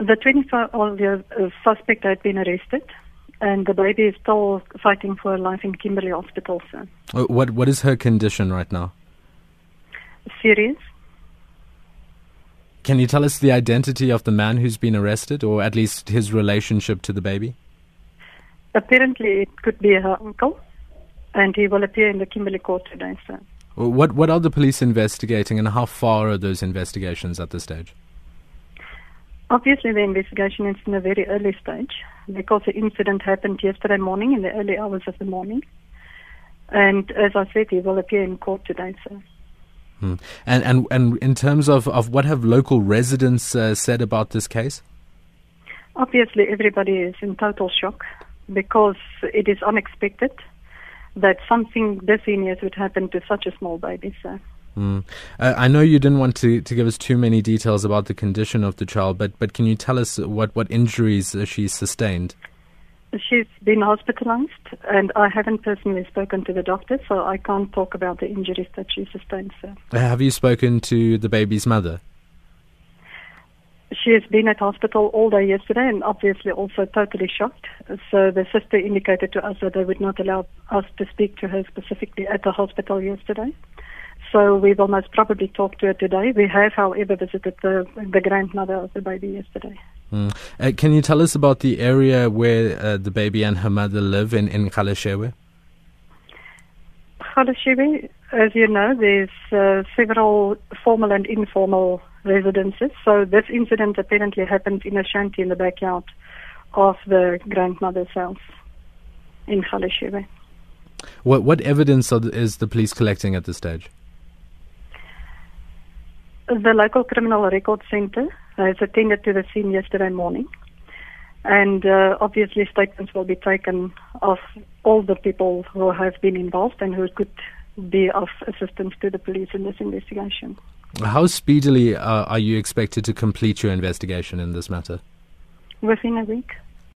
The 24-year-old uh, suspect had been arrested, and the baby is still fighting for life in Kimberley Hospital, sir. Uh, What what is her condition right now? Serious? Can you tell us the identity of the man who's been arrested, or at least his relationship to the baby? Apparently, it could be her uncle, and he will appear in the Kimberley court today, sir. What what are the police investigating, and how far are those investigations at this stage? Obviously, the investigation is in a very early stage because the incident happened yesterday morning in the early hours of the morning. And as I said, he will appear in court today, sir. Hmm. And and and in terms of, of what have local residents uh, said about this case? Obviously, everybody is in total shock because it is unexpected that something this heinous would happen to such a small baby, sir. Mm. Uh, I know you didn't want to, to give us too many details about the condition of the child, but, but can you tell us what, what injuries uh, she sustained? She's been hospitalized, and I haven't personally spoken to the doctor, so I can't talk about the injuries that she sustained, sir. Uh, Have you spoken to the baby's mother? She has been at hospital all day yesterday and obviously also totally shocked. So the sister indicated to us that they would not allow us to speak to her specifically at the hospital yesterday. So we will most probably talk to her today. We have, however, visited the, the grandmother of the baby yesterday. Mm. Uh, can you tell us about the area where uh, the baby and her mother live in, in Galeshewe? Galeshewe, as you know, there's uh, several formal and informal residences. So this incident apparently happened in a shanty in the backyard of the grandmother's house in Galeshewe. What, what evidence are the, is the police collecting at this stage? The local criminal record center has attended to the scene yesterday morning. And uh, obviously, statements will be taken of all the people who have been involved and who could be of assistance to the police in this investigation. How speedily uh, are you expected to complete your investigation in this matter? Within a week.